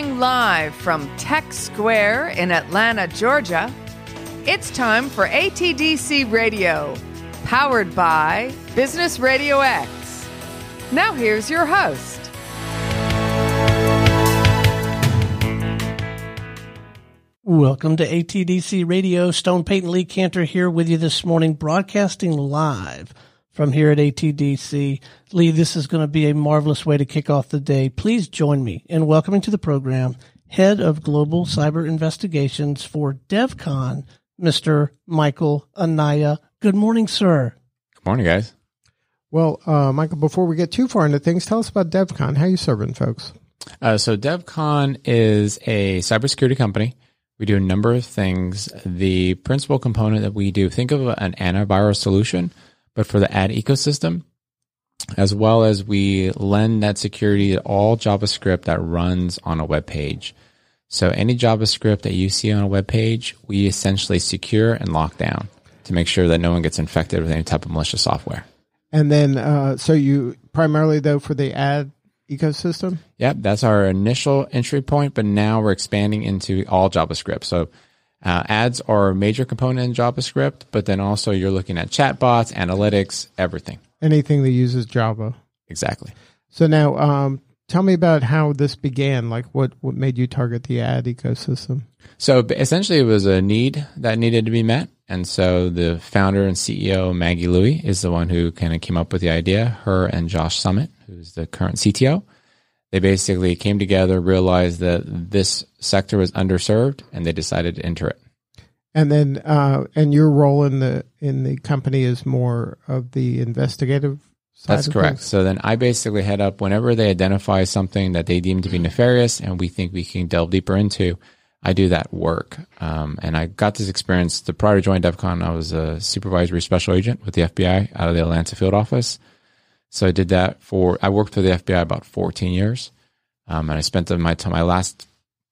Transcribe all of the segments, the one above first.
Live from Tech Square in Atlanta, Georgia, it's time for ATDC Radio, powered by Business Radio X. Now, here's your host. Welcome to ATDC Radio. Stone Payton Lee Kantor here with you this morning, broadcasting live from here at ATDC. Lee, this is going to be a marvelous way to kick off the day. Please join me in welcoming to the program Head of Global Cyber Investigations for DevCon, Mr. Michael Anaya. Good morning, sir. Good morning, guys. Well, uh, Michael, before we get too far into things, tell us about DevCon. How you serving folks? Uh, so DevCon is a cybersecurity company. We do a number of things. The principal component that we do, think of an antivirus solution, but for the ad ecosystem, as well as we lend that security to all JavaScript that runs on a web page. So any JavaScript that you see on a web page, we essentially secure and lock down to make sure that no one gets infected with any type of malicious software. And then, uh, so you primarily though for the ad ecosystem? Yep, that's our initial entry point, but now we're expanding into all JavaScript. So uh, ads are a major component in JavaScript, but then also you're looking at chatbots, analytics, everything. Anything that uses Java. Exactly. So now, um, tell me about how this began. Like, what what made you target the ad ecosystem? So essentially, it was a need that needed to be met, and so the founder and CEO Maggie Louie is the one who kind of came up with the idea. Her and Josh Summitt, who's the current CTO, they basically came together, realized that this sector was underserved, and they decided to enter it. And then, uh, and your role in the in the company is more of the investigative. side That's correct. things? So then I basically head up whenever they identify something that they deem to be nefarious and we think we can delve deeper into. I do that work. Um, and I got this experience. The prior to joining DevCon, I was a supervisory special agent with the FBI out of the Atlanta field office. So I did that for, I worked for the FBI about 14 years. Um, and I spent my time, my last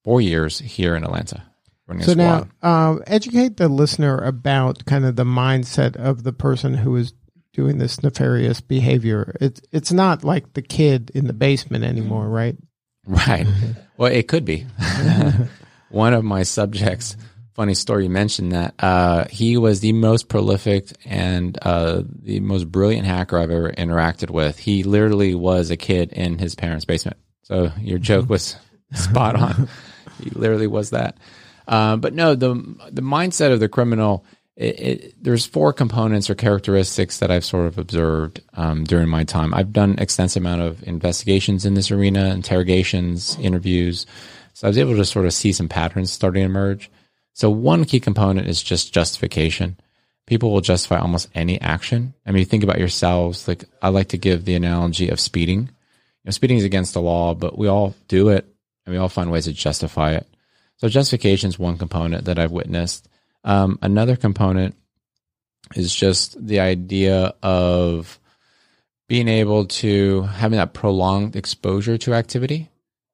four years here in Atlanta. running a So squad. now, uh, educate the listener about kind of the mindset of the person who is doing this nefarious behavior. It's it's not like the kid in the basement anymore, right? Right. Well, it could be. One of my subjects, funny story, you mentioned that. Uh, he was the most prolific and uh, the most brilliant hacker I've ever interacted with. He literally was a kid in his parents' basement. So your joke was spot on. he literally was that. Uh, but no, the the mindset of the criminal. It, it, there's four components or characteristics that I've sort of observed um, during my time. I've done extensive amount of investigations in this arena, interrogations, interviews. So I was able to sort of see some patterns starting to emerge. So one key component is just justification. People will justify almost any action. I mean, think about yourselves. Like I like to give the analogy of speeding. You know, speeding is against the law, but we all do it, and we all find ways to justify it. So justification is one component that I've witnessed. Um, another component is just the idea of being able to having that prolonged exposure to activity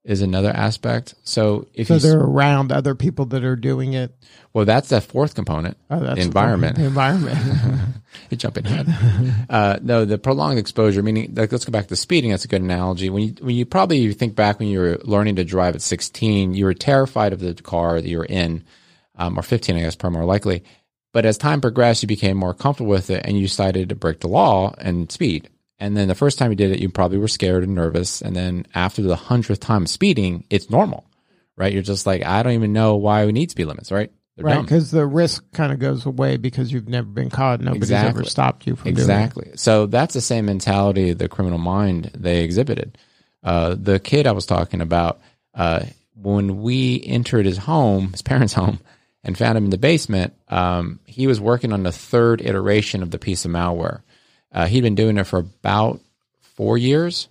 is another aspect. So if So you they're around other people that are doing it. well, that's the fourth component, Oh, that's the environment. The environment. you jump ahead. uh, no, the prolonged exposure, meaning like, let's go back to speeding. That's a good analogy. When you when you probably think back when you were learning to drive at 16, you were terrified of the car that you were in, um, or 15, I guess, probably more likely. But as time progressed, you became more comfortable with it, and you decided to break the law and speed. And then the first time you did it, you probably were scared and nervous. And then after the hundredth time of speeding, it's normal, right? You're just like, I don't even know why we need speed limits, right? They're right. Because the risk kind of goes away because you've never been caught. Nobody's ever Exactly. stopped you from doing it. Exactly. So that's the same mentality the criminal mind they exhibited. Uh, the kid I was talking about, uh, when we entered his home, his parents' home, and found him in the basement, um, he was working on the third iteration of the piece of malware. Uh, he'd been doing it for about four years,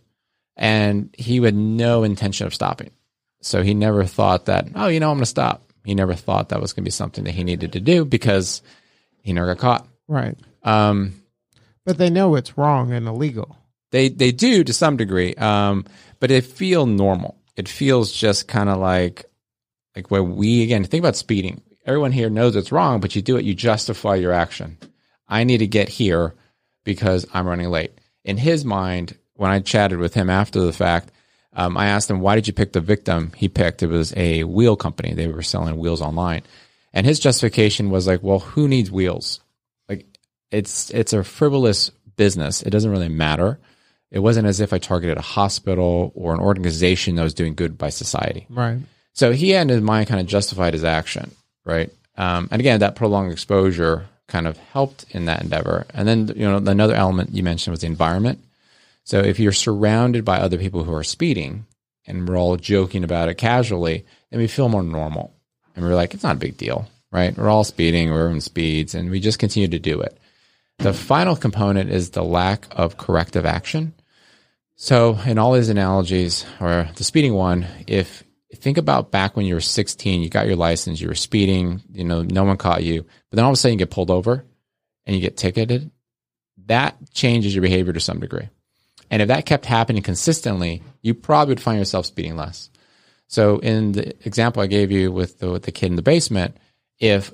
and he had no intention of stopping. So he never thought that, oh, you know, I'm going to stop. He never thought that was going to be something that he needed to do because he never got caught. Right. Um, But they know it's wrong and illegal. They they do to some degree, um, but it feel normal. It feels just kind of like like where we again think about speeding. Everyone here knows it's wrong, but you do it. You justify your action. I need to get here because I'm running late. In his mind, when I chatted with him after the fact, Um, I asked him, why did you pick the victim he picked? It was a wheel company. They were selling wheels online. And his justification was like, well, who needs wheels? Like it's, it's a frivolous business. It doesn't really matter. It wasn't as if I targeted a hospital or an organization that was doing good by society. Right. So he and his mind kind of justified his action, right? Um, and again, that prolonged exposure kind of helped in that endeavor. And then, you know, another element you mentioned was the environment. So if you're surrounded by other people who are speeding and we're all joking about it casually, then we feel more normal. And we're like, it's not a big deal, right? We're all speeding, we're in speeds, and we just continue to do it. The final component is the lack of corrective action. So in all these analogies, or the speeding one, if think about back when you were 16, you got your license, you were speeding, you know, no one caught you, but then all of a sudden you get pulled over and you get ticketed. That changes your behavior to some degree. And if that kept happening consistently, you probably would find yourself speeding less. So in the example I gave you with the, with the kid in the basement, if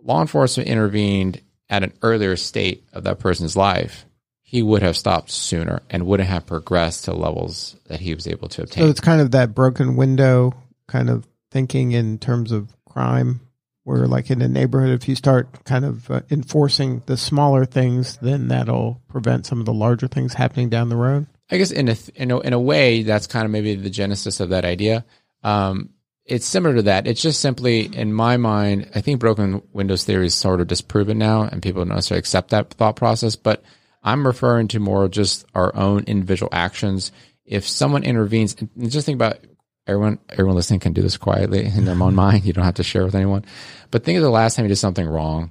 law enforcement intervened at an earlier state of that person's life, he would have stopped sooner and wouldn't have progressed to levels that he was able to obtain. So it's kind of that broken window kind of thinking in terms of crime, where like in a neighborhood, if you start kind of uh, enforcing the smaller things, then that'll prevent some of the larger things happening down the road. I guess in a in a, in a way, that's kind of maybe the genesis of that idea. Um, it's similar to that. It's just simply, in my mind, I think broken windows theory is sort of disproven now, and people don't necessarily accept that thought process. But I'm referring to more just our own individual actions. If someone intervenes, and just think about everyone, everyone listening can do this quietly in their own mind. You don't have to share with anyone. But think of the last time you did something wrong,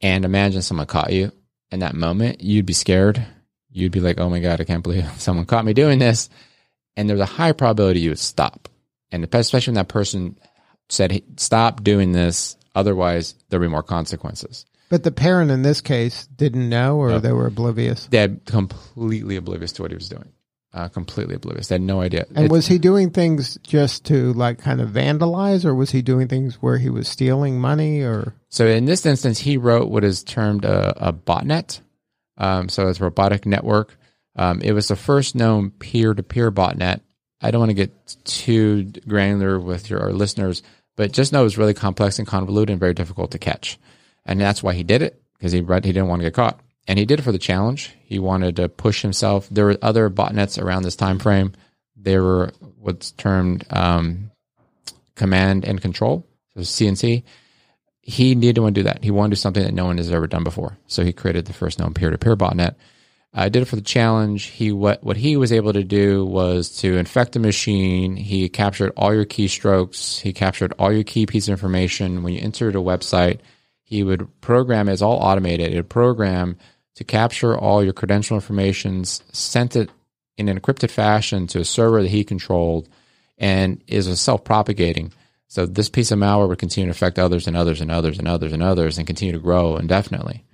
and imagine someone caught you in that moment. You'd be scared. You'd be like, "Oh my god, I can't believe someone caught me doing this," and there's a high probability you would stop. And especially when that person said, hey, "Stop doing this," otherwise there'll be more consequences. But the parent in this case didn't know, or they were oblivious. They're completely oblivious to what he was doing. Uh, completely oblivious. They had no idea. And was he doing things just to like kind of vandalize, or was he doing things where he was stealing money, or So in this instance, he wrote what is termed a, a botnet. Um, so it's a robotic network. Um, it was the first known peer-to-peer botnet. I don't want to get too granular with your our listeners, but just know it was really complex and convoluted and very difficult to catch. And that's why he did it because he read he didn't want to get caught, and he did it for the challenge. He wanted to push himself. There were other botnets around this time frame. There were what's termed um, command and control, so CNC he needed to want to do that. He wanted to do something that no one has ever done before. So he created the first known peer-to-peer botnet. I did it for the challenge. He what what he was able to do was to infect the machine. He captured all your keystrokes. He captured all your key piece of information. When you entered a website, he would program it's all automated. It would program to capture all your credential informations, sent it in an encrypted fashion to a server that he controlled, and is self-propagating. So this piece of malware would continue to affect others and others and others and others and others and continue to grow indefinitely.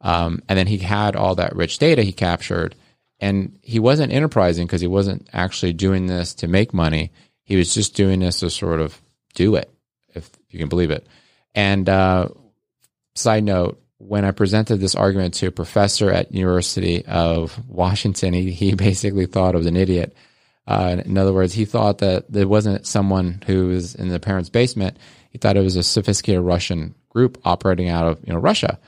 Um, and then he had all that rich data he captured, and he wasn't enterprising because he wasn't actually doing this to make money. He was just doing this to sort of do it, if you can believe it. And uh, side note, when I presented this argument to a professor at University of Washington, he, he basically thought I was an idiot. Uh, in other words, he thought that there wasn't someone who was in the parents' basement. He thought it was a sophisticated Russian group operating out of you know Russia.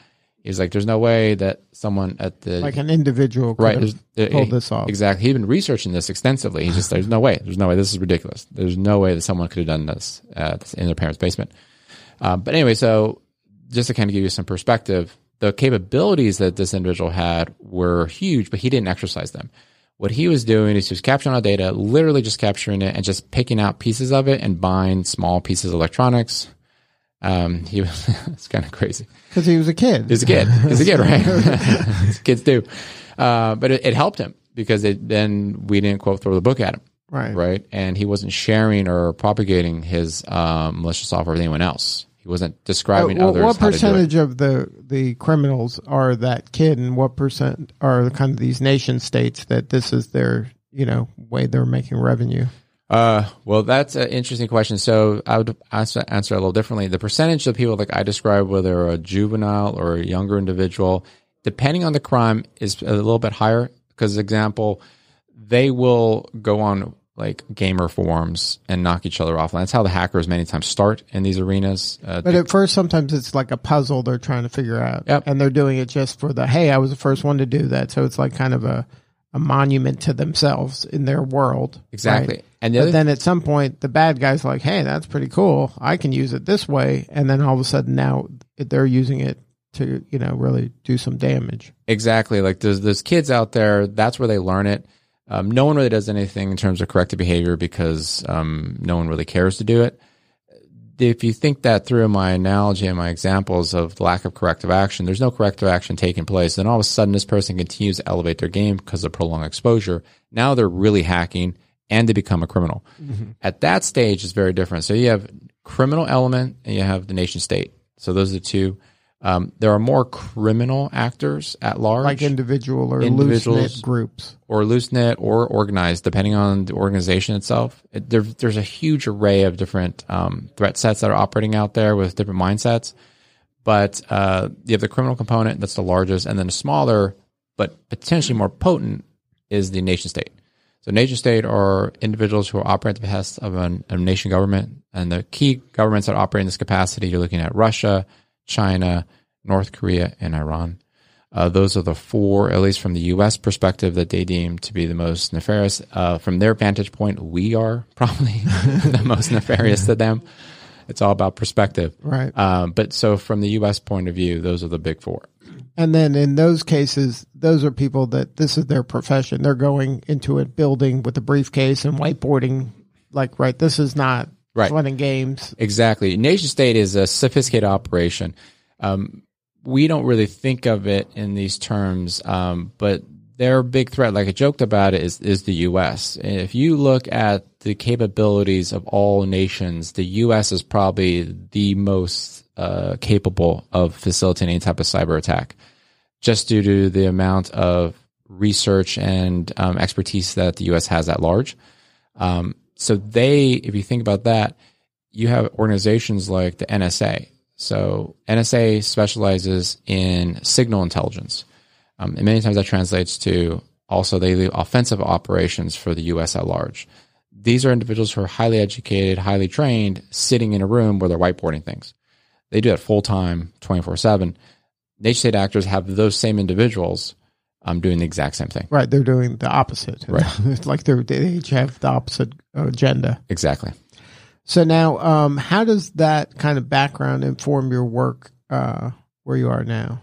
He's like, "There's no way that someone at the like an individual could right pulled this off? Exactly. He'd been researching this extensively. He's just there's no way. There's no way. This is ridiculous. There's no way that someone could have done this uh, in their parents' basement. Uh, but anyway, so just to kind of give you some perspective, the capabilities that this individual had were huge, but he didn't exercise them. What he was doing is he was capturing all data, literally just capturing it and just picking out pieces of it and buying small pieces of electronics. Um, he was it's kind of crazy. Because he was a kid. He's a kid. He's a kid, right? Kids do. Uh, but it, it helped him because it, then we didn't quote throw the book at him, right. right? And he wasn't sharing or propagating his um, malicious software with anyone else. He wasn't Uh, describing wh- others what how to do it. percentage of the the criminals are that kid, and what percent are kind of these nation states that this is their you know way they're making revenue? Uh, well, that's an interesting question. So I would answer, answer a little differently. The percentage of people like I described, whether a juvenile or a younger individual, depending on the crime, is a little bit higher. Because, example, they will go on like gamer forums and knock each other off. And that's how the hackers many times start in these arenas. Uh, But at first, sometimes it's like a puzzle they're trying to figure out, Yep. and they're doing it just for the hey, I was the first one to do that. So it's like kind of a a monument to themselves in their world. exactly. right? And the then at some point, the bad guy's like, "Hey, that's pretty cool. I can use it this way." And then all of a sudden, now they're using it to you know really do some damage. Exactly. Like there's there's kids out there. That's where they learn it. Um, no one really does anything in terms of corrective behavior because um, no one really cares to do it. If you think that through my analogy and my examples of lack of corrective action, there's no corrective action taking place. Then all of a sudden, this person continues to elevate their game because of prolonged exposure. Now they're really hacking and they become a criminal. At that stage, it's very different. So you have criminal element and you have the nation state. So those are the two. Um, there are more criminal actors at large like individual or loose knit groups. or loose knit or organized, depending on the organization itself. It, there, there's a huge array of different um, threat sets that are operating out there with different mindsets. But uh, you have the criminal component, that's the largest, and then a smaller but potentially more potent is the nation state. So, nation state are individuals who operate at the behest of an, a nation government, and the key governments that operate in this capacity. You're looking at Russia, China, North Korea, and Iran. Uh, those are the four, at least from the U.S. perspective, that they deem to be the most nefarious. Uh, from their vantage point, we are probably the most nefarious to them. It's all about perspective. Right. Um, but so, from the U.S. point of view, those are the big four. And then in those cases, those are people that this is their profession. They're going into a building with a briefcase and whiteboarding. Like, right, this is not Right. fun and games. Exactly. Nation state is a sophisticated operation. Um, we don't really think of it in these terms, um, but their big threat, like I joked about it, is is the U.S. If you look at the capabilities of all nations, the U.S. is probably the most uh, capable of facilitating any type of cyber attack, just due to the amount of research and um, expertise that the U.S. has at large. Um, so they, if you think about that, you have organizations like the NSA. So NSA specializes in signal intelligence. Um, and many times that translates to also they do offensive operations for the U.S. at large. These are individuals who are highly educated, highly trained, sitting in a room where they're whiteboarding things. They do that full time, 24 7. Nation state actors have those same individuals um, doing the exact same thing. Right. They're doing the opposite. Right. it's like they're, they each have the opposite agenda. Exactly. So now, um, how does that kind of background inform your work uh, where you are now?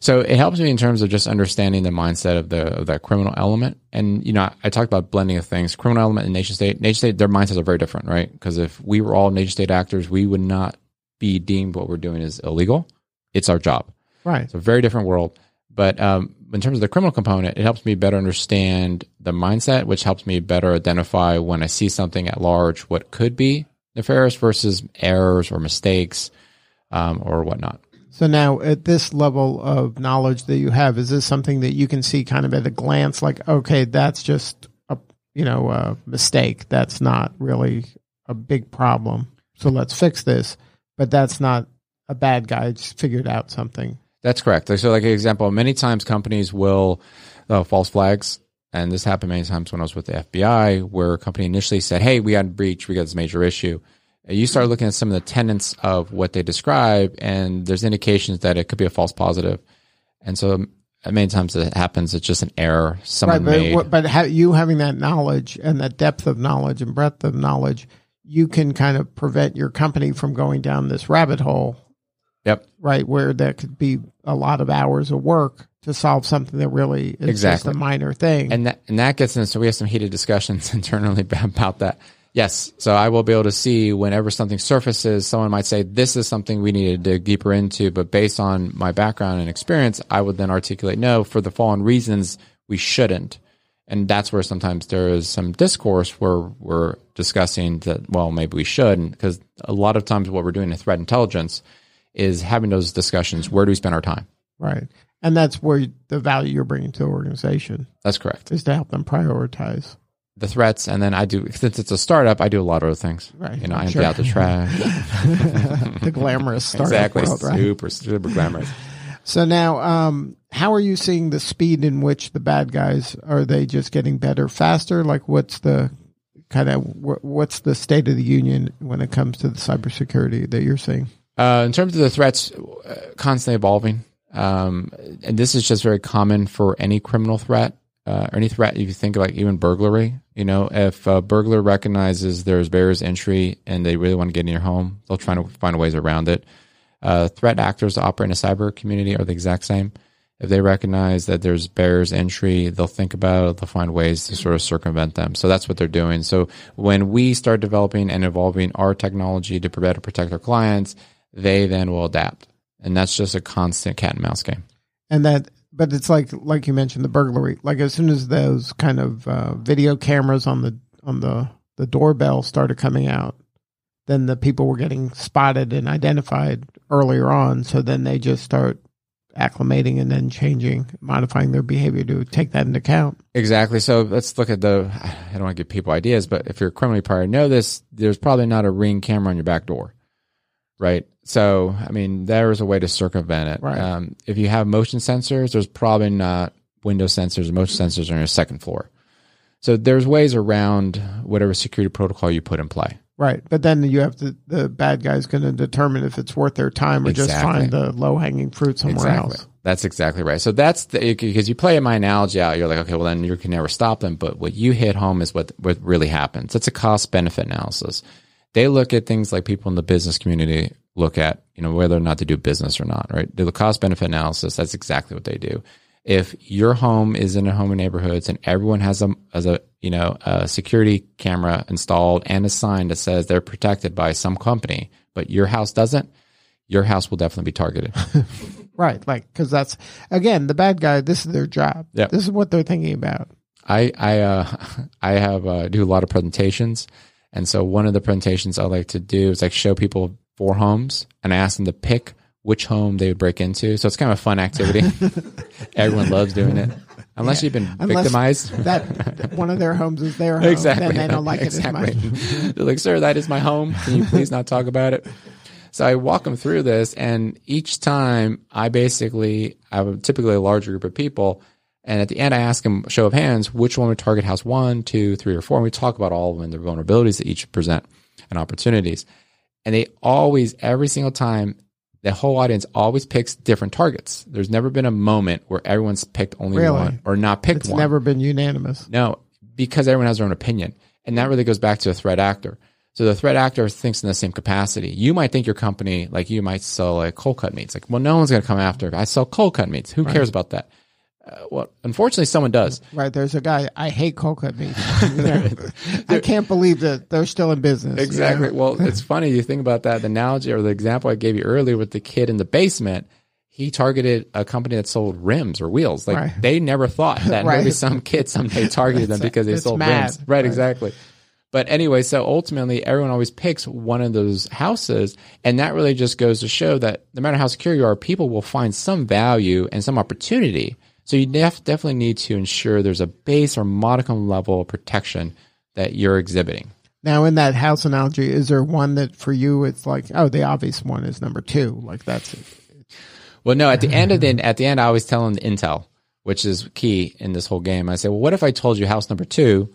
So it helps me in terms of just understanding the mindset of the of that criminal element. And you know, I, I talked about blending of things. Criminal element and nation state. Nation state, their mindsets are very different, right? Because if we were all nation state actors, we would not be deemed what we're doing is illegal. It's our job. Right. It's a very different world. But um, in terms of the criminal component, it helps me better understand the mindset, which helps me better identify when I see something at large what could be nefarious versus errors or mistakes um, or whatnot. So now, at this level of knowledge that you have, is this something that you can see kind of at a glance, like, okay, that's just a you know a mistake. That's not really a big problem. So let's fix this. But that's not a bad guy. Just figured out something. That's correct. So, like an example, many times companies will uh, false flags, and this happened many times when I was with the FBI, where a company initially said, "Hey, we had a breach, we got this major issue." And You start looking at some of the tenets of what they describe, and there's indications that it could be a false positive. And so, uh, many times it happens, it's just an error someone right. But made. but ha- you having that knowledge and that depth of knowledge and breadth of knowledge, you can kind of prevent your company from going down this rabbit hole yep. right? Where that could be a lot of hours of work to solve something that really is Exactly. just a minor thing. and that and that gets into so we have some heated discussions internally about that. Yes, so I will be able to see whenever something surfaces, someone might say this is something we need to dig deeper into, but based on my background and experience, I would then articulate no for the following reasons we shouldn't. And that's where sometimes there is some discourse where we're discussing that well maybe we should because a lot of times what we're doing in threat intelligence is having those discussions. Where do we spend our time? right. And that's where the value you're bringing to the organization That's correct. is to help them prioritize. the threats, and then I do since it's a startup, I do a lot of other things. Right. You know, I I'm empty sure. out the trash. the glamorous startup exactly. world, right? Super, super glamorous. So now, um, how are you seeing the speed in which the bad guys are they just getting better faster? Like, what's the kind of what's the state of the union when it comes to the cybersecurity that you're seeing? Uh, in terms of the threats, uh, constantly evolving. Um, and this is just very common for any criminal threat uh, or any threat. If you think like even burglary, you know, if a burglar recognizes there's barriers entry and they really want to get in your home, they'll try to find ways around it. Uh, threat actors that operate in a cyber community are the exact same. If they recognize that there's barriers entry, they'll think about it. They'll find ways to sort of circumvent them. So that's what they're doing. So when we start developing and evolving our technology to better protect our clients, they then will adapt. And that's just a constant cat and mouse game. And that, but it's like like you mentioned the burglary. Like as soon as those kind of uh, video cameras on the on the the doorbell started coming out, then the people were getting spotted and identified earlier on. So then they just start acclimating and then changing, modifying their behavior to take that into account. Exactly. So let's look at the. I don't want to give people ideas, but if you're criminally prior, know this: there's probably not a ring camera on your back door, right? So I mean, there is a way to circumvent it. Right. Um, if you have motion sensors, there's probably not window sensors. Motion sensors are on your second floor. So there's ways around whatever security protocol you put in play. Right. But then you have to, the bad guy's going to determine if it's worth their time or just find the low hanging fruit somewhere else. That's exactly right. So that's because you play my analogy out, you're like, okay, well then you can never stop them. But what you hit home is what what really happens. It's a cost benefit analysis. They look at things like people in the business community look at, you know, whether or not to do business or not, right? The cost benefit analysis. That's exactly what they do. If your home is in a home in neighborhoods and everyone has a has a you know a security camera installed and a sign that says they're protected by some company, but your house doesn't, your house will definitely be targeted. Right. Like, cause that's, again, the bad guy, this is their job. Yeah. This is what they're thinking about. I I uh, I have uh, do a lot of presentations, and so one of the presentations I like to do is like show people four homes, and I asked them to pick which home they would break into. So it's kind of a fun activity. Everyone loves doing it, unless you've been Unless victimized. That one of their homes is their home. exactly. Then they don't like exactly. it as much. They're like, "Sir, that is my home. Can you please not talk about it?" So I walk them through this, and each time I basically I have typically a larger group of people, and at the end I ask them, show of hands, which one would target house one, two, three, or four, and we talk about all of them and their vulnerabilities that each present and opportunities, and they always, every single time. The whole audience always picks different targets. There's never been a moment where everyone's picked only Really? one or not picked It's one. never been unanimous. No, because everyone has their own opinion. And that really goes back to a threat actor. So the threat actor thinks in the same capacity. You might think your company, like you might sell like cold cut meats. Like, well, no one's going to come after. I sell cold cut meats. Who cares about that? Uh, well, unfortunately, someone does. Right. There's a guy, I hate cut meat. I can't believe that they're still in business. you Exactly. know? Well, it's funny you think about that. The analogy or the example I gave you earlier with the kid in the basement. He targeted a company that sold rims or wheels. Like Right. they never thought that Right. maybe some kid someday targeted them because they sold mad. rims. Right, exactly. But anyway, so ultimately everyone always picks one of those houses. And that really just goes to show that no matter how secure you are, people will find some value and some opportunity. So you def- definitely need to ensure there's a base or modicum level of protection that you're exhibiting. Now, in that house analogy, is there one that for you it's like, oh, the obvious one is number two? Like that's it. Well, no, at the end of the at the end, I always tell them the intel, which is key in this whole game. I say, well, what if I told you house number two,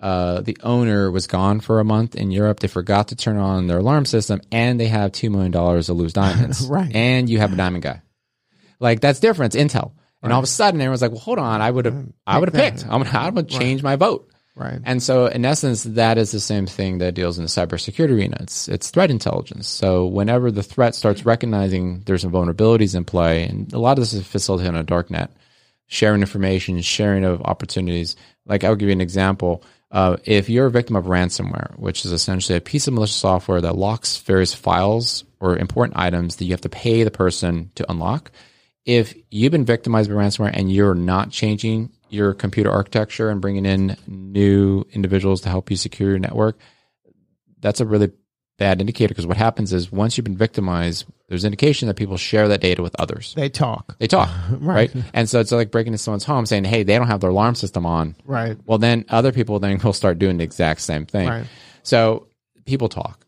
uh, the owner was gone for a month in Europe. They forgot to turn on their alarm system, and they have two million dollars of loose diamonds. Right. And you have a diamond guy. Like that's different. It's intel. And all of a sudden, everyone's like, well, hold on, I would have, I would have picked. I'm, gonna, I'm going to change my vote. Right. And so, in essence, that is the same thing that deals in the cybersecurity arena. It's it's threat intelligence. So, whenever the threat starts recognizing there's some vulnerabilities in play, and a lot of this is facilitated on a dark net, sharing information, sharing of opportunities. Like I'll give you an example. Uh, if you're a victim of ransomware, which is essentially a piece of malicious software that locks various files or important items that you have to pay the person to unlock, if you've been victimized by ransomware and you're not changing your computer architecture and bringing in new individuals to help you secure your network, that's a really bad indicator because what happens is once you've been victimized, there's indication that people share that data with others. They talk. They talk, right. And so it's like breaking into someone's home saying, hey, they don't have their alarm system on. Right. Well, then other people then will start doing the exact same thing. Right. So people talk.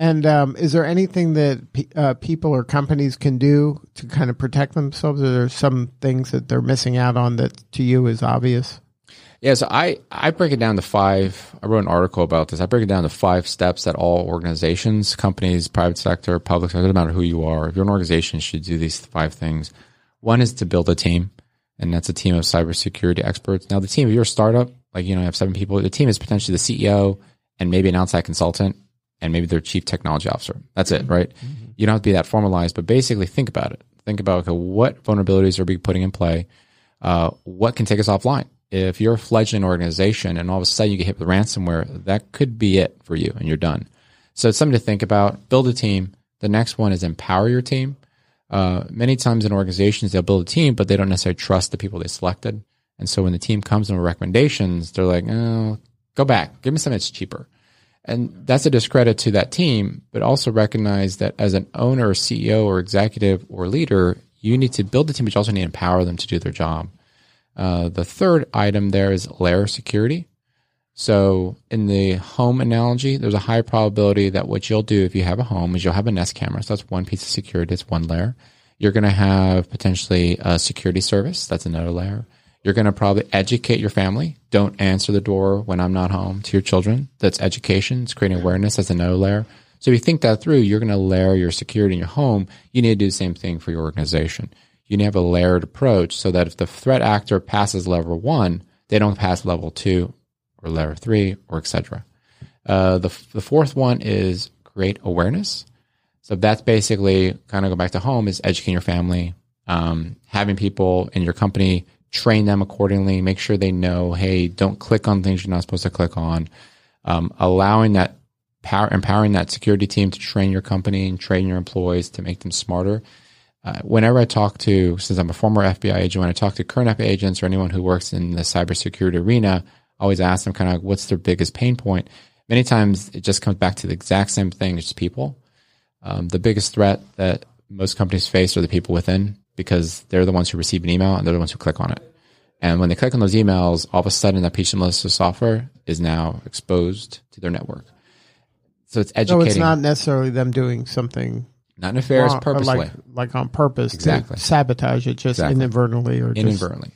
And um, is there anything that pe- uh, people or companies can do to kind of protect themselves? Are there some things that they're missing out on that to you is obvious? Yeah, so I, I break it down to five. I wrote an article about this. I break it down to five steps that all organizations, companies, private sector, public sector, doesn't matter who you are. If you're an organization, you should do these five things. One is to build a team, and that's a team of cybersecurity experts. Now, the team, if you're a startup, like, you know, you have seven people, the team is potentially the CEO and maybe an outside consultant and maybe their chief technology officer. That's it, right? Mm-hmm. You don't have to be that formalized, but basically think about it. Think about okay, what vulnerabilities are we putting in play? Uh, what can take us offline? if you're a fledgling organization and all of a sudden you get hit with ransomware, that could be it for you and you're done. So it's something to think about. Build a team. The next one is empower your team. Uh, many times in organizations, they'll build a team, but they don't necessarily trust the people they selected. And so when the team comes in with recommendations, they're like, oh, go back, give me something that's cheaper. And that's a discredit to that team, but also recognize that as an owner, CEO, or executive or leader, you need to build the team, but you also need to empower them to do their job. Uh, the third item there is layer security. So in the home analogy, there's a high probability that what you'll do if you have a home is you'll have a Nest camera. So that's one piece of security. It's one layer. You're going to have potentially a security service. That's another layer. You're going to probably educate your family. Don't answer the door when I'm not home to your children. That's education. It's creating awareness. That's another layer. So if you think that through, you're going to layer your security in your home. You need to do the same thing for your organization you need to have a layered approach so that if the threat actor passes level one, they don't pass level two or level three or etc. Uh, the, the fourth one is create awareness. So that's basically kind of go back to home is educating your family, um, having people in your company train them accordingly, make sure they know, hey, don't click on things you're not supposed to click on, um, allowing that power, empowering that security team to train your company and train your employees to make them smarter uh, whenever I talk to, since I'm a former FBI agent, when I talk to current FBI agents or anyone who works in the cybersecurity arena, I always ask them kind of what's their biggest pain point. Many times it just comes back to the exact same thing, it's people. Um, the biggest threat that most companies face are the people within because they're the ones who receive an email and they're the ones who click on it. And when they click on those emails, all of a sudden that of malicious software is now exposed to their network. So it's educating. So it's not necessarily them doing something not nefarious, wrong, uh, purposely, like, like, on purpose, exactly sabotage it just exactly. inadvertently or inadvertently.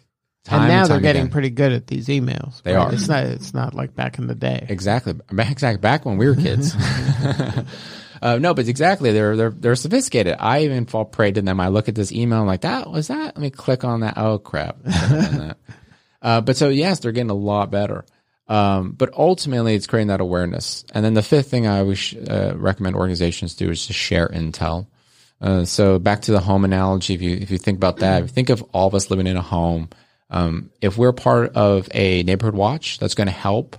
Just, and now they're getting again. pretty good at these emails. They right? are. It's not. It's not like back in the day. Exactly. Exactly. Back when we were kids. uh, no, but exactly. They're they're they're sophisticated. I even fall prey to them. I look at this email. I'm like, that was that. Let me click on that. Oh crap. uh, but so yes, they're getting a lot better. Um, but ultimately, it's creating that awareness. And then the fifth thing I always uh, recommend organizations do is to share intel. Uh, so back to the home analogy, if you if you think about that, think of all of us living in a home, um, if we're part of a neighborhood watch, that's going to help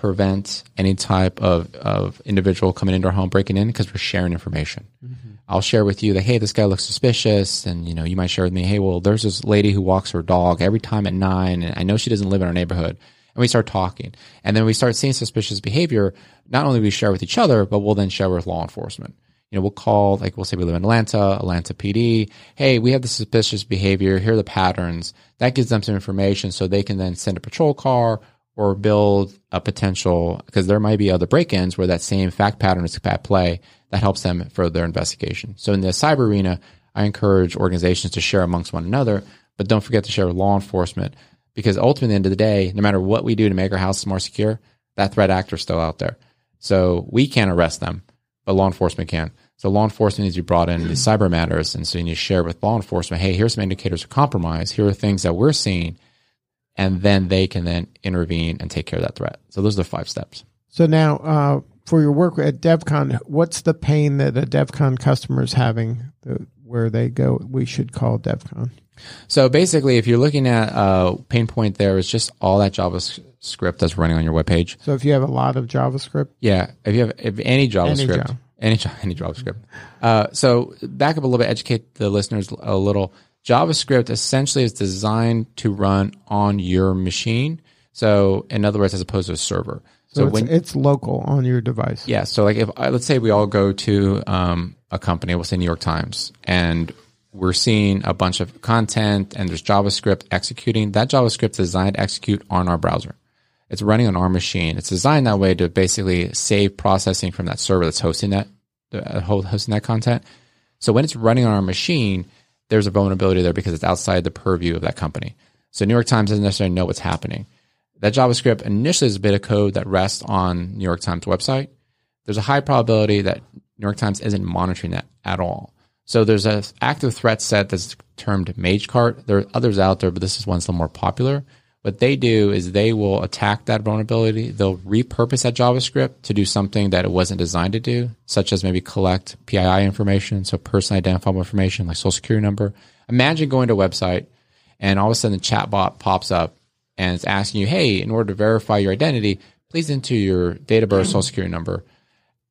prevent any type of, of individual coming into our home breaking in because we're sharing information. Mm-hmm. I'll share with you that hey, this guy looks suspicious, and you know you might share with me, hey, well, there's this lady who walks her dog every time at nine, and I know she doesn't live in our neighborhood and we start talking. And then we start seeing suspicious behavior. Not only we share with each other, but we'll then share with law enforcement. You know, we'll call, like, we'll say we live in Atlanta, Atlanta PD. Hey, we have the suspicious behavior. Here are the patterns. That gives them some information so they can then send a patrol car or build a potential, because there might be other break ins where that same fact pattern is at play that helps them further their investigation. So in the cyber arena, I encourage organizations to share amongst one another, but don't forget to share with law enforcement because ultimately, at the end of the day, no matter what we do to make our houses more secure, that threat actor is still out there. So we can't arrest them, but law enforcement can. So law enforcement needs to be brought in these cyber matters, and so you need to share with law enforcement. Hey, here's some indicators of compromise. Here are things that we're seeing, and then they can then intervene and take care of that threat. So those are the five steps. So now, uh, for your work at DevCon, what's the pain that a DevCon customer is having the, where they go? We should call DevCon. So basically, if you're looking at uh, pain point, there is just all that JavaScript that's running on your web page. So if you have a lot of JavaScript, yeah, if you have if any JavaScript, any, any, any JavaScript. Uh, so back up a little bit, educate the listeners a little. JavaScript essentially is designed to run on your machine. So in other words, as opposed to a server. So, so it's, when it's local on your device. Yeah. So like if uh, let's say we all go to um, a company, we'll say New York Times, and we're seeing a bunch of content and there's JavaScript executing. That JavaScript is designed to execute on our browser. It's running on our machine. It's designed that way to basically save processing from that server that's hosting that the uh, hosting that content. So when it's running on our machine, there's a vulnerability there because it's outside the purview of that company. So New York Times doesn't necessarily know what's happening. that JavaScript initially is a bit of code that rests on New York Times website. There's a high probability that New York Times isn't monitoring that at all. So there's an active threat set that's termed MageCart. There are others out there, but this is one's a little more popular. What they do is they will attack that vulnerability. They'll repurpose that JavaScript to do something that it wasn't designed to do, such as maybe collect PII information, so personally identifiable information like social security number. Imagine going to a website and all of a sudden the chatbot pops up and it's asking you, hey, in order to verify your identity, please enter your date of birth, social security number.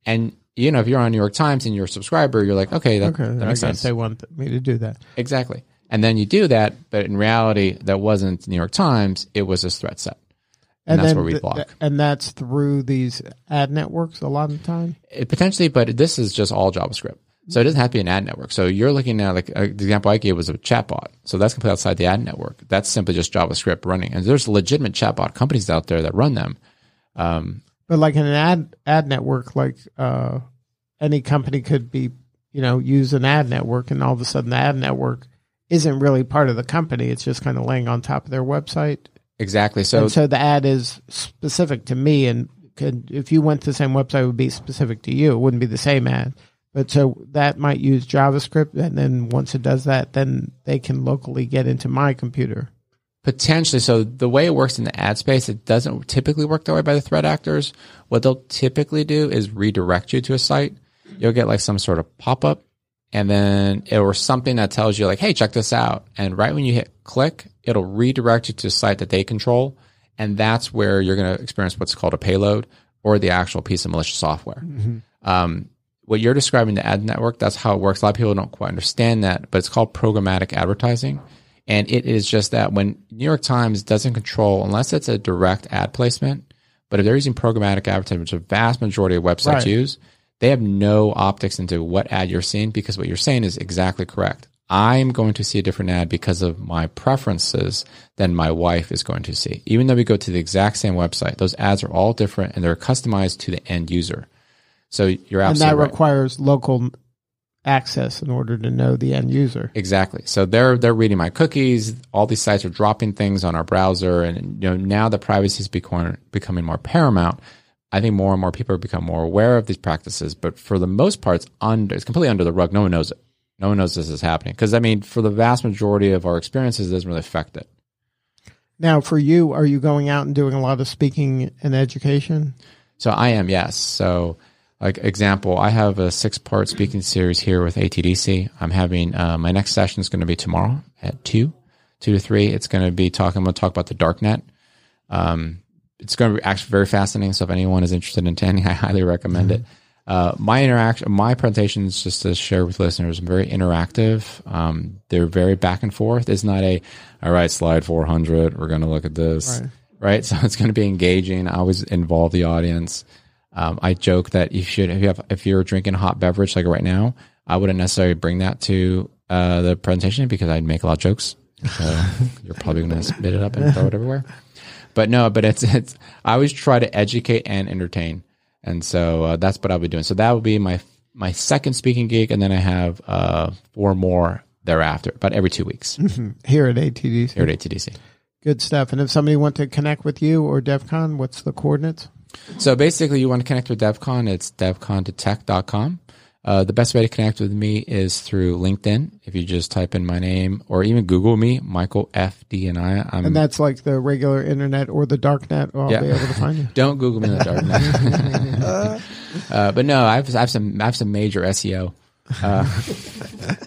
And you know, if you're on New York Times and you're a subscriber, you're like, okay, that, Okay, that makes guess sense. they want me to do that. Exactly. And then you do that, but in reality, that wasn't New York Times. It was this threat set. And, that's where we block. th- and that's through these ad networks a lot of the time. It potentially, but this is just all JavaScript. So it doesn't have to be an ad network. So you're looking at like uh, the example I gave was a chatbot. So that's completely outside the ad network. That's simply just JavaScript running. And there's legitimate chatbot companies out there that run them. Um, But like in an ad ad network, like uh, any company could be, you know, use an ad network, and all of a sudden the ad network isn't really part of the company. It's just kind of laying on top of their website. exactly. So and so the ad is specific to me, and could if you went to the same website, it would be specific to you. It wouldn't be the same ad. But so that might use JavaScript, and then once it does that, then they can locally get into my computer. Potentially. So the way it works in the ad space, it doesn't typically work that way by the threat actors. What they'll typically do is redirect you to a site. You'll get like some sort of pop up and then it or something that tells you like, Hey, check this out. And right when you hit click, it'll redirect you to a site that they control. And that's where you're going to experience what's called a payload or the actual piece of malicious software. Um, what you're describing the ad network, that's how it works. A lot of people don't quite understand that, but it's called programmatic advertising. And it is just that when New York Times doesn't control, unless it's a direct ad placement, but if they're using programmatic advertising, which a vast majority of websites Right. use, they have no optics into what ad you're seeing because what you're saying is exactly correct. I'm going to see a different ad because of my preferences than my wife is going to see. Even though we go to the exact same website, those ads are all different and they're customized to the end user. So you're absolutely and that right. requires local access in order to know the end user. Exactly. So they're they're reading my cookies. All these sites are dropping things on our browser, and you know now the privacy is becoming becoming more paramount. I think more and more people have become more aware of these practices. But for the most part, it's under it's completely under the rug. No one knows it. No one knows this is happening because I mean, for the vast majority of our experiences, it doesn't really affect it. Now, for you, are you going out and doing a lot of speaking and education? So I am, yes. So, like example, I have a six part speaking series here with ATDC. I'm having uh, my next session is going to be tomorrow at two, two to three. It's going to be talking. I'm going to talk about the darknet. Um, it's going to be actually very fascinating. So if anyone is interested in attending, I highly recommend it. Uh, my interaction, my presentations, just to share with listeners, very interactive. Um, they're very back and forth. It's not a, all right, slide 400. We're going to look at this, Right. right? So it's going to be engaging. I always involve the audience. Um, I joke that you should, if you have, if you're drinking a hot beverage like right now, I wouldn't necessarily bring that to uh, the presentation because I'd make a lot of jokes. So you're probably going to spit it up and throw it everywhere. But no, but it's it's. I always try to educate and entertain, and so uh, that's what I'll be doing. So that will be my my second speaking gig, and then I have uh, four more thereafter, about every two weeks Here at ATDC. here at ATDC. Good stuff. And if somebody want to connect with you or DevCon, what's the coordinates? So basically, you want to connect with DevCon, it's devcontotech.com. Uh, the best way to connect with me is through LinkedIn. If you just type in my name or even Google me, Michael F. D. and I. I'm And that's like the regular internet or the dark net. I'll Yeah. be able to find you. Don't Google me in the dark net. uh, but no, I have, I have some I have some major SEO. Uh,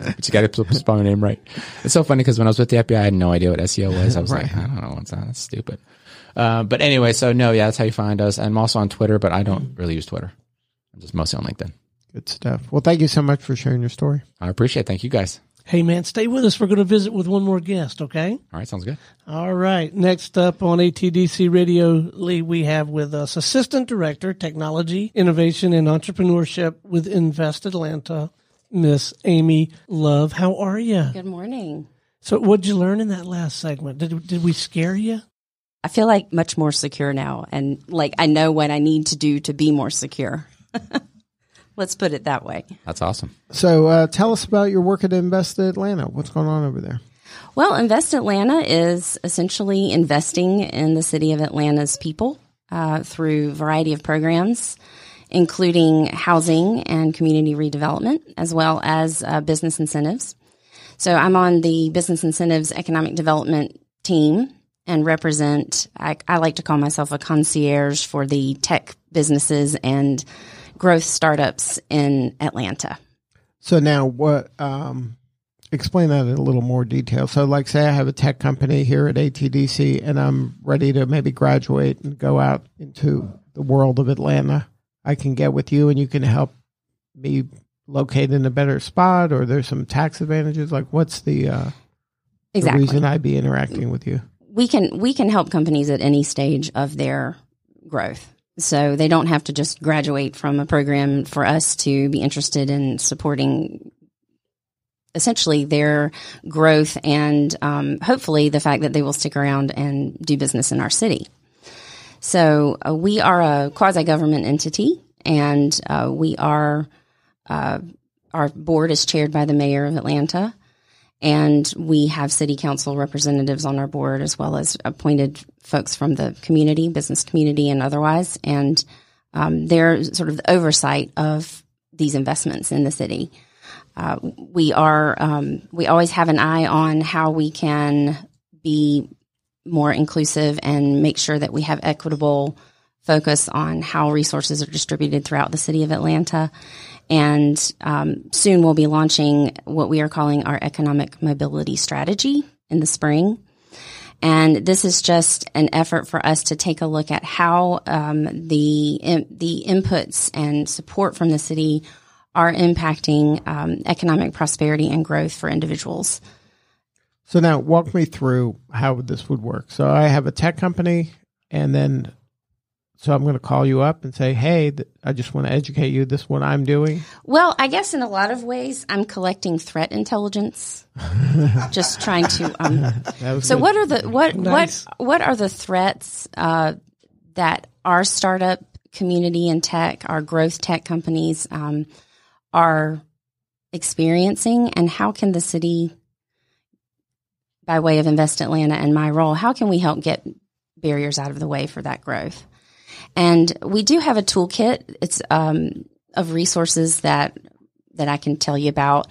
but you got to spell my name right. It's so funny because when I was with the FBI, I had no idea what SEO was. I was like, I don't know what's that. That's stupid. Uh, but anyway, so no, yeah, that's how you find us. I'm also on Twitter, but I don't really use Twitter. I'm just mostly on LinkedIn. Good stuff. Well, thank you so much for sharing your story. I appreciate it. Thank you guys. Hey, man, stay with us. We're going to visit with one more guest, okay? All right, sounds good. All right. Next up on ATDC Radio, Lee, we have with us Assistant Director, Technology, Innovation, and Entrepreneurship with Invest Atlanta, Miss Amy Love. How are you? Good morning. So, what'd you learn in that last segment? Did did we scare you? I feel like much more secure now and like I know what I need to do to be more secure. Let's put it that way. That's awesome. So, uh, tell us about your work at Invest Atlanta. What's going on over there? Well, Invest Atlanta is essentially investing in the city of Atlanta's people uh, through a variety of programs, including housing and community redevelopment, as well as uh, business incentives. So I'm on the business incentives economic development team and represent, I, I like to call myself a concierge for the tech businesses and growth startups in Atlanta. So now what, um, explain that in a little more detail. So like say I have a tech company here at ATDC and I'm ready to maybe graduate and go out into the world of Atlanta. I can get with you and you can help me locate in a better spot or there's some tax advantages. Like what's the, uh, Exactly. the reason I'd be interacting with you? we can we can help companies at any stage of their growth. So they don't have to just graduate from a program for us to be interested in supporting essentially their growth and um, hopefully the fact that they will stick around and do business in our city. So uh, we are a quasi government entity, and uh, we are uh, our board is chaired by the mayor of Atlanta, and we have city council representatives on our board as well as appointed folks from the community, business community, and otherwise. And um, they're sort of the oversight of these investments in the city. Uh, we are um, we always have an eye on how we can be more inclusive and make sure that we have equitable focus on how resources are distributed throughout the city of Atlanta. And um, soon we'll be launching what we are calling our economic mobility strategy in the spring. And this is just an effort for us to take a look at how um, the the inputs and support from the city are impacting um, economic prosperity and growth for individuals. So now walk me through how this would work. So I have a tech company and then so I'm going to call you up and say, "Hey, th- I just want to educate you. This is what I'm doing." Well, I guess in a lot of ways, I'm collecting threat intelligence, just trying to. Um, so, good. what are the what Nice. what what are the threats uh, that our startup community and tech, our growth tech companies, um, are experiencing, and how can the city, by way of Invest Atlanta and my role, how can we help get barriers out of the way for that growth? And we do have a toolkit. It's um, of resources that that I can tell you about.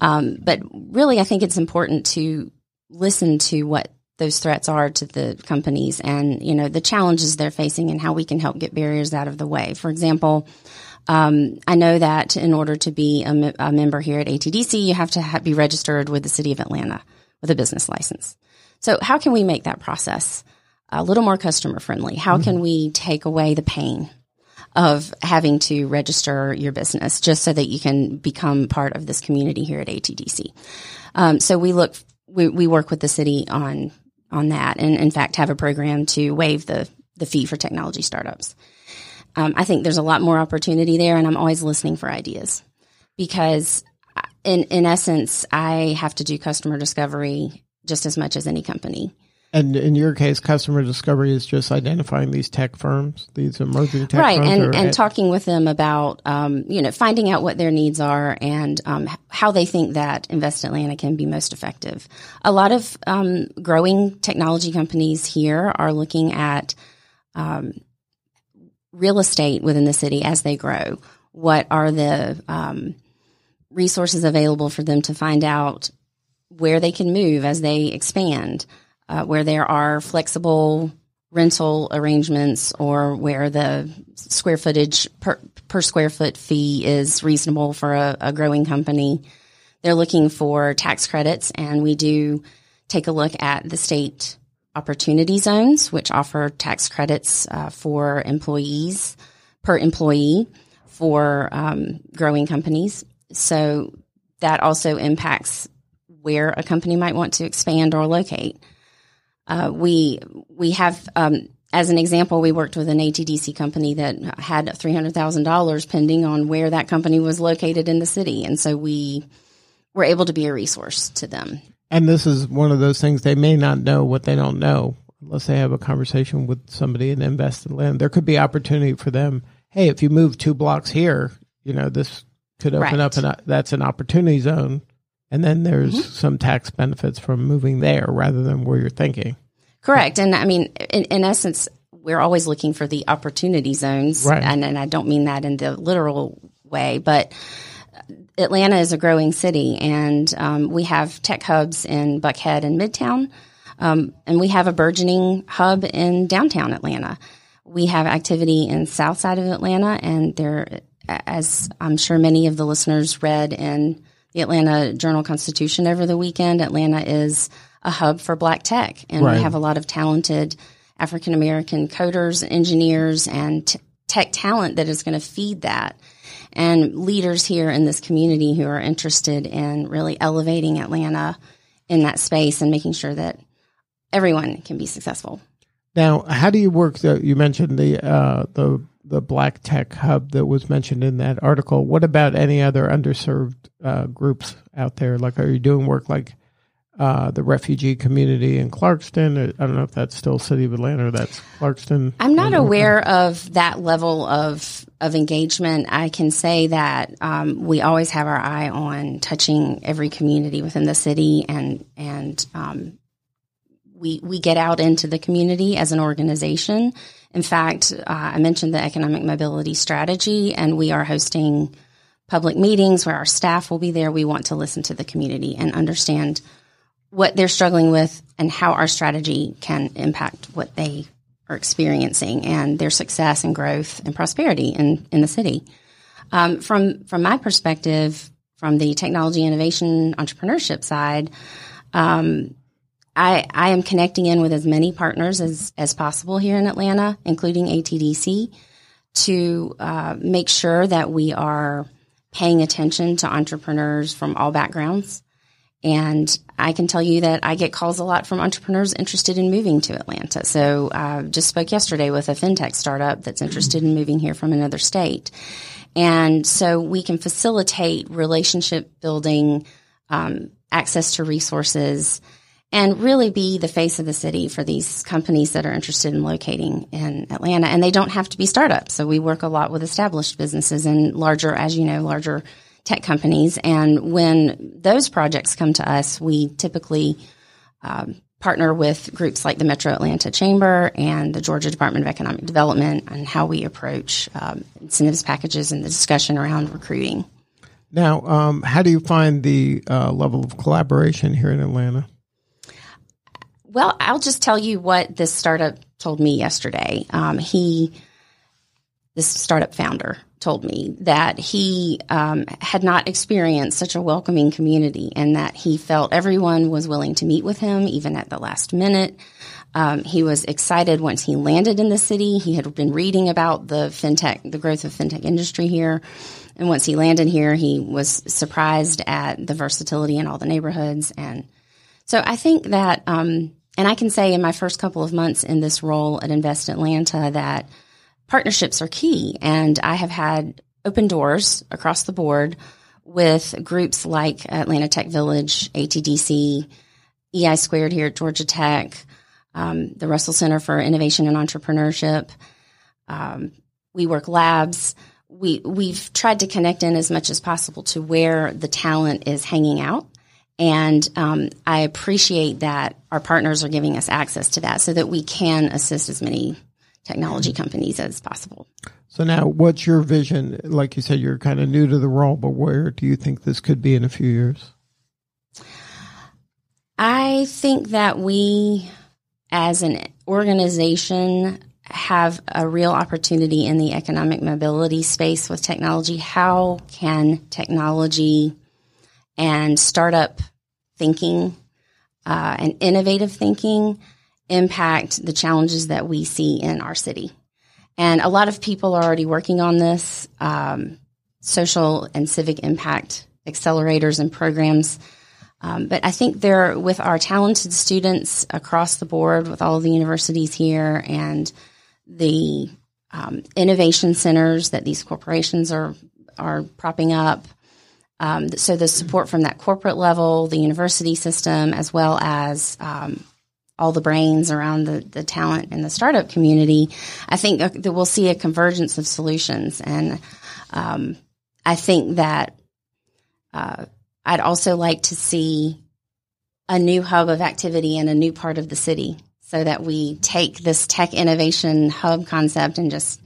Um, but really, I think it's important to listen to what those threats are to the companies and you know the challenges they're facing and how we can help get barriers out of the way. For example. Um, I know that in order to be a, me- a member here at ATDC, you have to ha- be registered with the City of Atlanta with a business license. So, how can we make that process a little more customer friendly? How can we take away the pain of having to register your business just so that you can become part of this community here at ATDC? Um, so we look, we, we work with the city on on that, and in fact have a program to waive the the fee for technology startups. Um, I think there's a lot more opportunity there, and I'm always listening for ideas because, uh, in in essence, I have to do customer discovery just as much as any company. And in your case, customer discovery is just identifying these tech firms, these emerging tech firms right firms, and, and talking with them about um, you know finding out what their needs are and um, how they think that invest atlanta can be most effective. A lot of um, growing technology companies here are looking at um, real estate within the city as they grow. What are the um, resources available for them to find out where they can move as they expand uh, where there are flexible rental arrangements or where the square footage per, per square foot fee is reasonable for a, a growing company. They're looking for tax credits, and we do take a look at the state opportunity zones, which offer tax credits uh, for employees per employee for um, growing companies. So that also impacts where a company might want to expand or locate. Uh, we we have, um, as an example, we worked with an ATDC company that had three hundred thousand dollars pending on where that company was located in the city, and so we were able to be a resource to them. And this is one of those things they may not know what they don't know unless they have a conversation with somebody and Invest Atlanta. There could be opportunity for them. Hey, if you move two blocks here, you know this could open Right. up, and that's an opportunity zone. And then there's Mm-hmm. some tax benefits from moving there rather than where you're thinking. Correct. And I mean, in, in essence, we're always looking for the opportunity zones. Right. And, and I don't mean that in the literal way, but Atlanta is a growing city and um, we have tech hubs in Buckhead and Midtown. Um, and we have a burgeoning hub in downtown Atlanta. We have activity in south side of Atlanta and there, as I'm sure many of the listeners read in the Atlanta Journal Constitution over the weekend, Atlanta is a hub for black tech. And Right. we have a lot of talented African American coders, engineers, and t- tech talent that is going to feed that. And leaders here in this community who are interested in really elevating Atlanta in that space and making sure that everyone can be successful. Now, how do you work? The, you mentioned the uh, the the Black Tech Hub that was mentioned in that article. What about any other underserved uh, groups out there? Like, are you doing work like uh, the refugee community in Clarkston? I don't know if that's still City of Atlanta or that's Clarkston. I'm not aware of that level of of engagement. I can say that um, we always have our eye on touching every community within the city, and and um, we we get out into the community as an organization. In fact, uh, I mentioned the economic mobility strategy, and we are hosting public meetings where our staff will be there. We want to listen to the community and understand what they're struggling with and how our strategy can impact what they are experiencing and their success and growth and prosperity in, in the city. Um, from from my perspective, from the technology innovation entrepreneurship side, um, I, I am connecting in with as many partners as, as possible here in Atlanta, including ATDC, to uh, make sure that we are paying attention to entrepreneurs from all backgrounds. And I can tell you that I get calls a lot from entrepreneurs interested in moving to Atlanta. So I just spoke yesterday with a fintech startup that's interested in moving here from another state. And so we can facilitate relationship building, um, access to resources, and really be the face of the city for these companies that are interested in locating in Atlanta. And they don't have to be startups. So we work a lot with established businesses and larger, as you know, larger tech companies. And when those projects come to us, we typically um, partner with groups like the Metro Atlanta Chamber and the Georgia Department of Economic Development on how we approach um, incentives packages and the discussion around recruiting. Now, um, how do you find the uh, level of collaboration here in Atlanta? Well, I'll just tell you what this startup told me yesterday. Um, he, this startup founder, told me that he um, had not experienced such a welcoming community and that he felt everyone was willing to meet with him, even at the last minute. Um, he was excited once he landed in the city. He had been reading about the fintech, the growth of fintech industry here. And once he landed here, he was surprised at the versatility in all the neighborhoods. And so I think that, um, and I can say in my first couple of months in this role at Invest Atlanta that partnerships are key. And I have had open doors across the board with groups like Atlanta Tech Village, ATDC, EI Squared here at Georgia Tech, um, the Russell Center for Innovation and Entrepreneurship, um, WeWork Labs. We we've tried to connect in as much as possible to where the talent is hanging out. And um, I appreciate that our partners are giving us access to that so that we can assist as many technology companies as possible. So now, what's your vision? Like you said, you're kind of new to the role, but where do you think this could be in a few years? I think that we, as an organization, have a real opportunity in the economic mobility space with technology. How can technology and startup thinking uh, and innovative thinking impact the challenges that we see in our city? And a lot of people are already working on this um, social and civic impact accelerators and programs. Um, but I think there, with our talented students across the board, with all the universities here and the um, innovation centers that these corporations are are propping up, um, so the support from that corporate level, the university system, as well as um, all the brains around the, the talent in the startup community, I think that we'll see a convergence of solutions. And um, I think that uh, I'd also like to see a new hub of activity in a new part of the city so that we take this tech innovation hub concept and just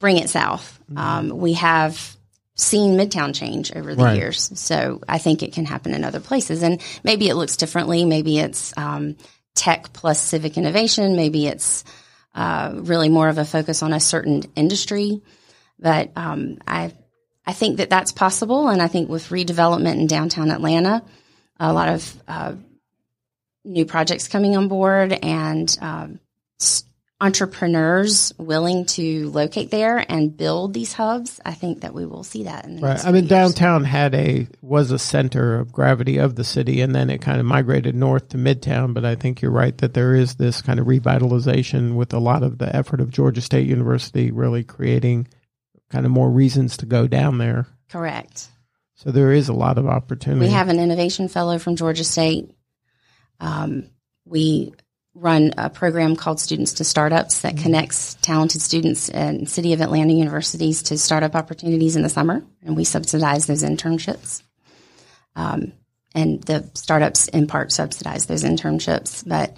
bring it south. Mm-hmm. Um, we have seen Midtown change over the right. years, so I think it can happen in other places. And maybe it looks differently. Maybe it's um, tech plus civic innovation. Maybe it's uh, really more of a focus on a certain industry. But um, I I think that that's possible, and I think with redevelopment in downtown Atlanta, a lot of uh, new projects coming on board and um, entrepreneurs willing to locate there and build these hubs, I think that we will see that. In right. I mean, years. downtown had a was a center of gravity of the city, and then it kind of migrated north to Midtown. But I think you're right that there is this kind of revitalization with a lot of the effort of Georgia State University really creating kind of more reasons to go down there. Correct. So there is a lot of opportunity. We have an innovation fellow from Georgia State. Um, we run a program called Students to Startups that mm-hmm. connects talented students in City of Atlanta universities to startup opportunities in the summer, and we subsidize those internships. Um, and the startups in part subsidize those internships, but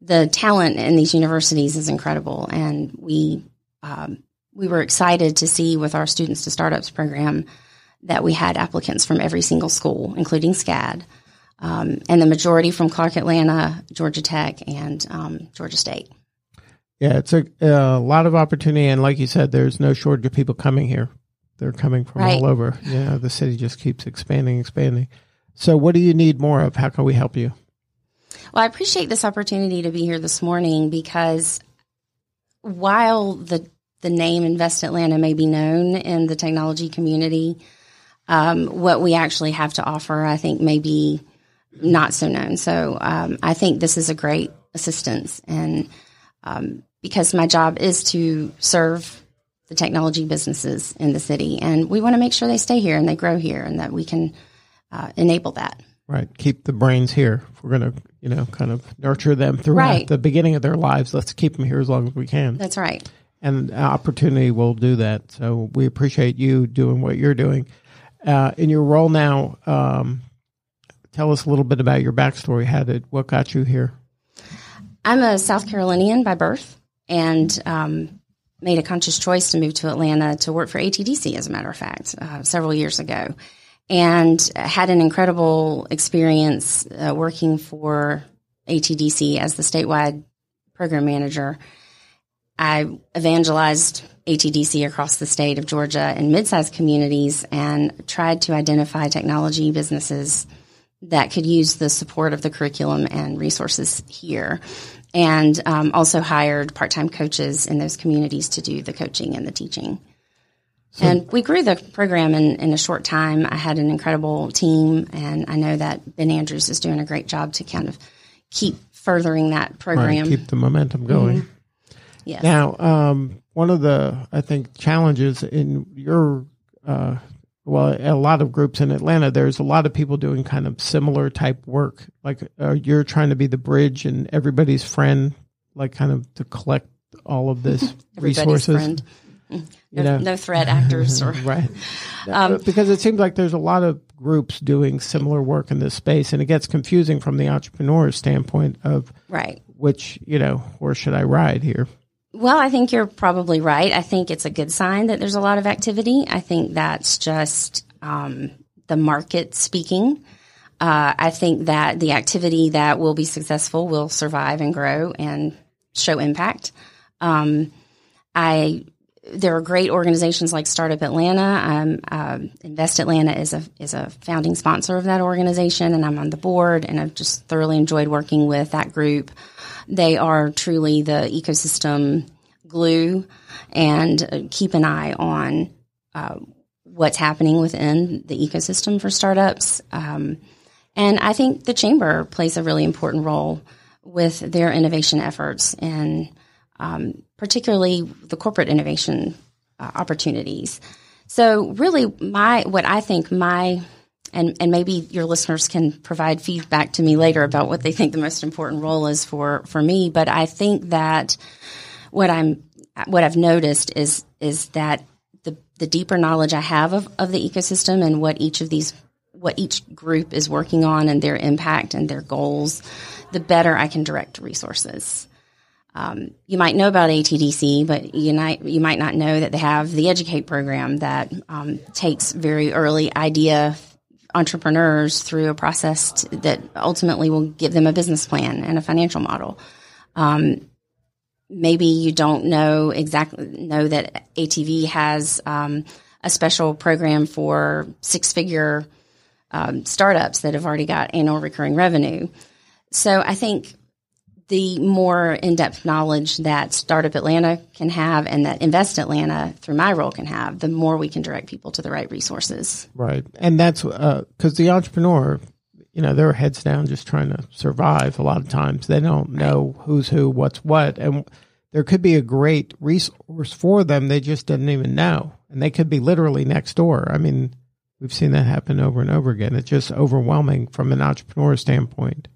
the talent in these universities is incredible, and we um, we were excited to see with our Students to Startups program that we had applicants from every single school, including SCAD, um, and the majority from Clark Atlanta, Georgia Tech, and um, Georgia State. Yeah, it's a, a, lot of opportunity, and like you said, there's no shortage of people coming here. They're coming from right. all over. Yeah, the city just keeps expanding, expanding. So, what do you need more of? How can we help you? Well, I appreciate this opportunity to be here this morning because while the the name Invest Atlanta may be known in the technology community, um, what we actually have to offer, I think, may be not so known. So um, I think this is a great assistance, and um, because my job is to serve the technology businesses in the city, and we want to make sure they stay here and they grow here, and that we can uh, enable that. Right. Keep the brains here. If we're going to, you know, kind of nurture them throughout right. the beginning of their lives, let's keep them here as long as we can. That's right and opportunity will do that. So we appreciate you doing what you're doing. Uh, in your role now, um, tell us a little bit about your backstory. How did what got you here? I'm a South Carolinian by birth, and um, made a conscious choice to move to Atlanta to work for ATDC. As a matter of fact, uh, several years ago, and had an incredible experience uh, working for ATDC as the statewide program manager I evangelized ATDC across the state of Georgia in mid-sized communities and tried to identify technology businesses that could use the support of the curriculum and resources here. And um, also hired part-time coaches in those communities to do the coaching and the teaching. So, and we grew the program in, in a short time. I had an incredible team, and I know that Ben Andrews is doing a great job to kind of keep furthering that program. Right, keep the momentum going. Mm-hmm. Yes. Now, um, one of the I think challenges in your uh, well, a lot of groups in Atlanta, there's a lot of people doing kind of similar type work. Like uh, you're trying to be the bridge and everybody's friend, like kind of to collect all of this resources. Friend. No, you know? no threat actors or right um, because it seems like there's a lot of groups doing similar work in this space and it gets confusing from the entrepreneur's standpoint of right which you know where should i ride here well, I think you're probably right. I think it's a good sign that there's a lot of activity. I think that's just um, the market speaking. Uh, I think that the activity that will be successful will survive and grow and show impact. Um, I there are great organizations like Startup Atlanta. Um, Invest Atlanta is a is a founding sponsor of that organization, and I'm on the board. And I've just thoroughly enjoyed working with that group. They are truly the ecosystem glue and uh, keep an eye on uh, what's happening within the ecosystem for startups. Um, and I think the chamber plays a really important role with their innovation efforts and um, particularly the corporate innovation uh, opportunities. So really my what I think my and, and maybe your listeners can provide feedback to me later about what they think the most important role is for, for me. But I think that what I'm, what I've noticed is, is that the, the deeper knowledge I have of, of the ecosystem and what each of these what each group is working on and their impact and their goals, the better I can direct resources. Um, you might know about ATDC, but you might, you might not know that they have the Educate program that um, takes very early idea entrepreneurs through a process that ultimately will give them a business plan and a financial model. Um, maybe you don't know exactly know that ATV has um, a special program for six figure um, startups that have already got annual recurring revenue. So I think the more in-depth knowledge that Startup Atlanta can have and that Invest Atlanta through my role can have, the more we can direct people to the right resources. Right. And that's because uh, the entrepreneur, you know, they're heads down just trying to survive a lot of times. They don't know who's who, what's what. And there could be a great resource for them. They just didn't even know. And they could be literally next door. I mean, we've seen that happen over and over again. It's just overwhelming from an entrepreneur standpoint.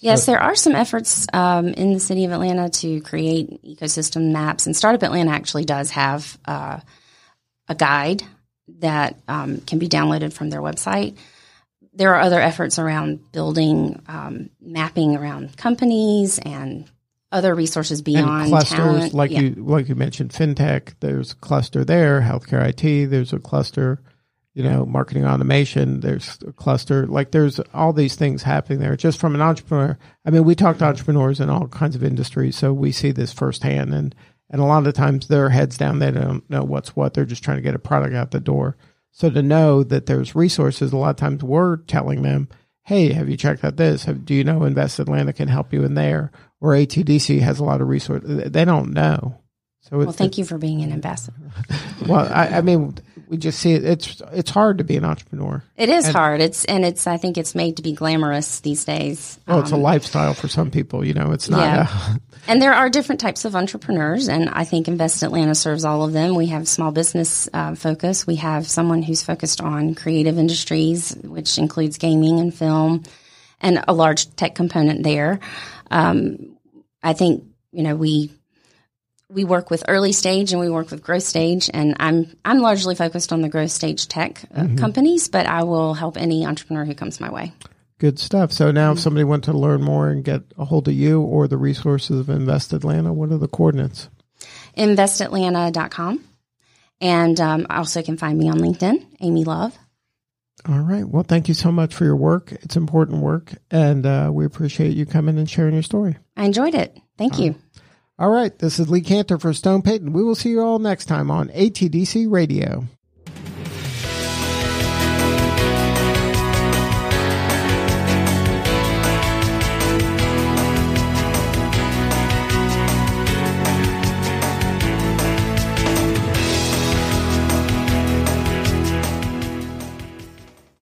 Yes, there are some efforts um, in the city of Atlanta to create ecosystem maps, and Startup Atlanta actually does have uh, a guide that um, can be downloaded from their website. There are other efforts around building um, mapping around companies and other resources beyond and clusters, talent. like Yeah. you like you mentioned, fintech. There's a cluster there. Healthcare IT. There's a cluster. You know, marketing automation. There's a cluster. Like there's all these things happening there. Just from an entrepreneur. I mean, we talk to entrepreneurs in all kinds of industries, so we see this firsthand. And and a lot of times their heads down. They don't know what's what. They're just trying to get a product out the door. So to know that there's resources, a lot of times we're telling them, "Hey, have you checked out this? Have, do you know Invest Atlanta can help you in there?" Or ATDC has a lot of resources. They don't know. So Well, thank you for being an ambassador. well, I, I mean, we just see it. It's it's hard to be an entrepreneur. It is hard. It's and it's. I think it's made to be glamorous these days. Well, it's a Um, lifestyle for some people. You know, it's not. Yeah. And there are different types of entrepreneurs, and I think Invest Atlanta serves all of them. We have small business uh, focus. We have someone who's focused on creative industries, which includes gaming and film, and a large tech component there. Um, I think you know we we work with early stage and we work with growth stage, and I'm I'm largely focused on the growth stage tech uh, companies, but I will help any entrepreneur who comes my way. Good stuff. So now, if somebody wants to learn more and get a hold of you or the resources of Invest Atlanta, what are the coordinates? investatlanta.com. And um, also can find me on LinkedIn, Amy Love. All right. Well, thank you so much for your work. It's important work, and uh, we appreciate you coming and sharing your story. I enjoyed it. Thank you. All right. This is Lee Kantor for Stone Payton. We will see you all next time on ATDC Radio.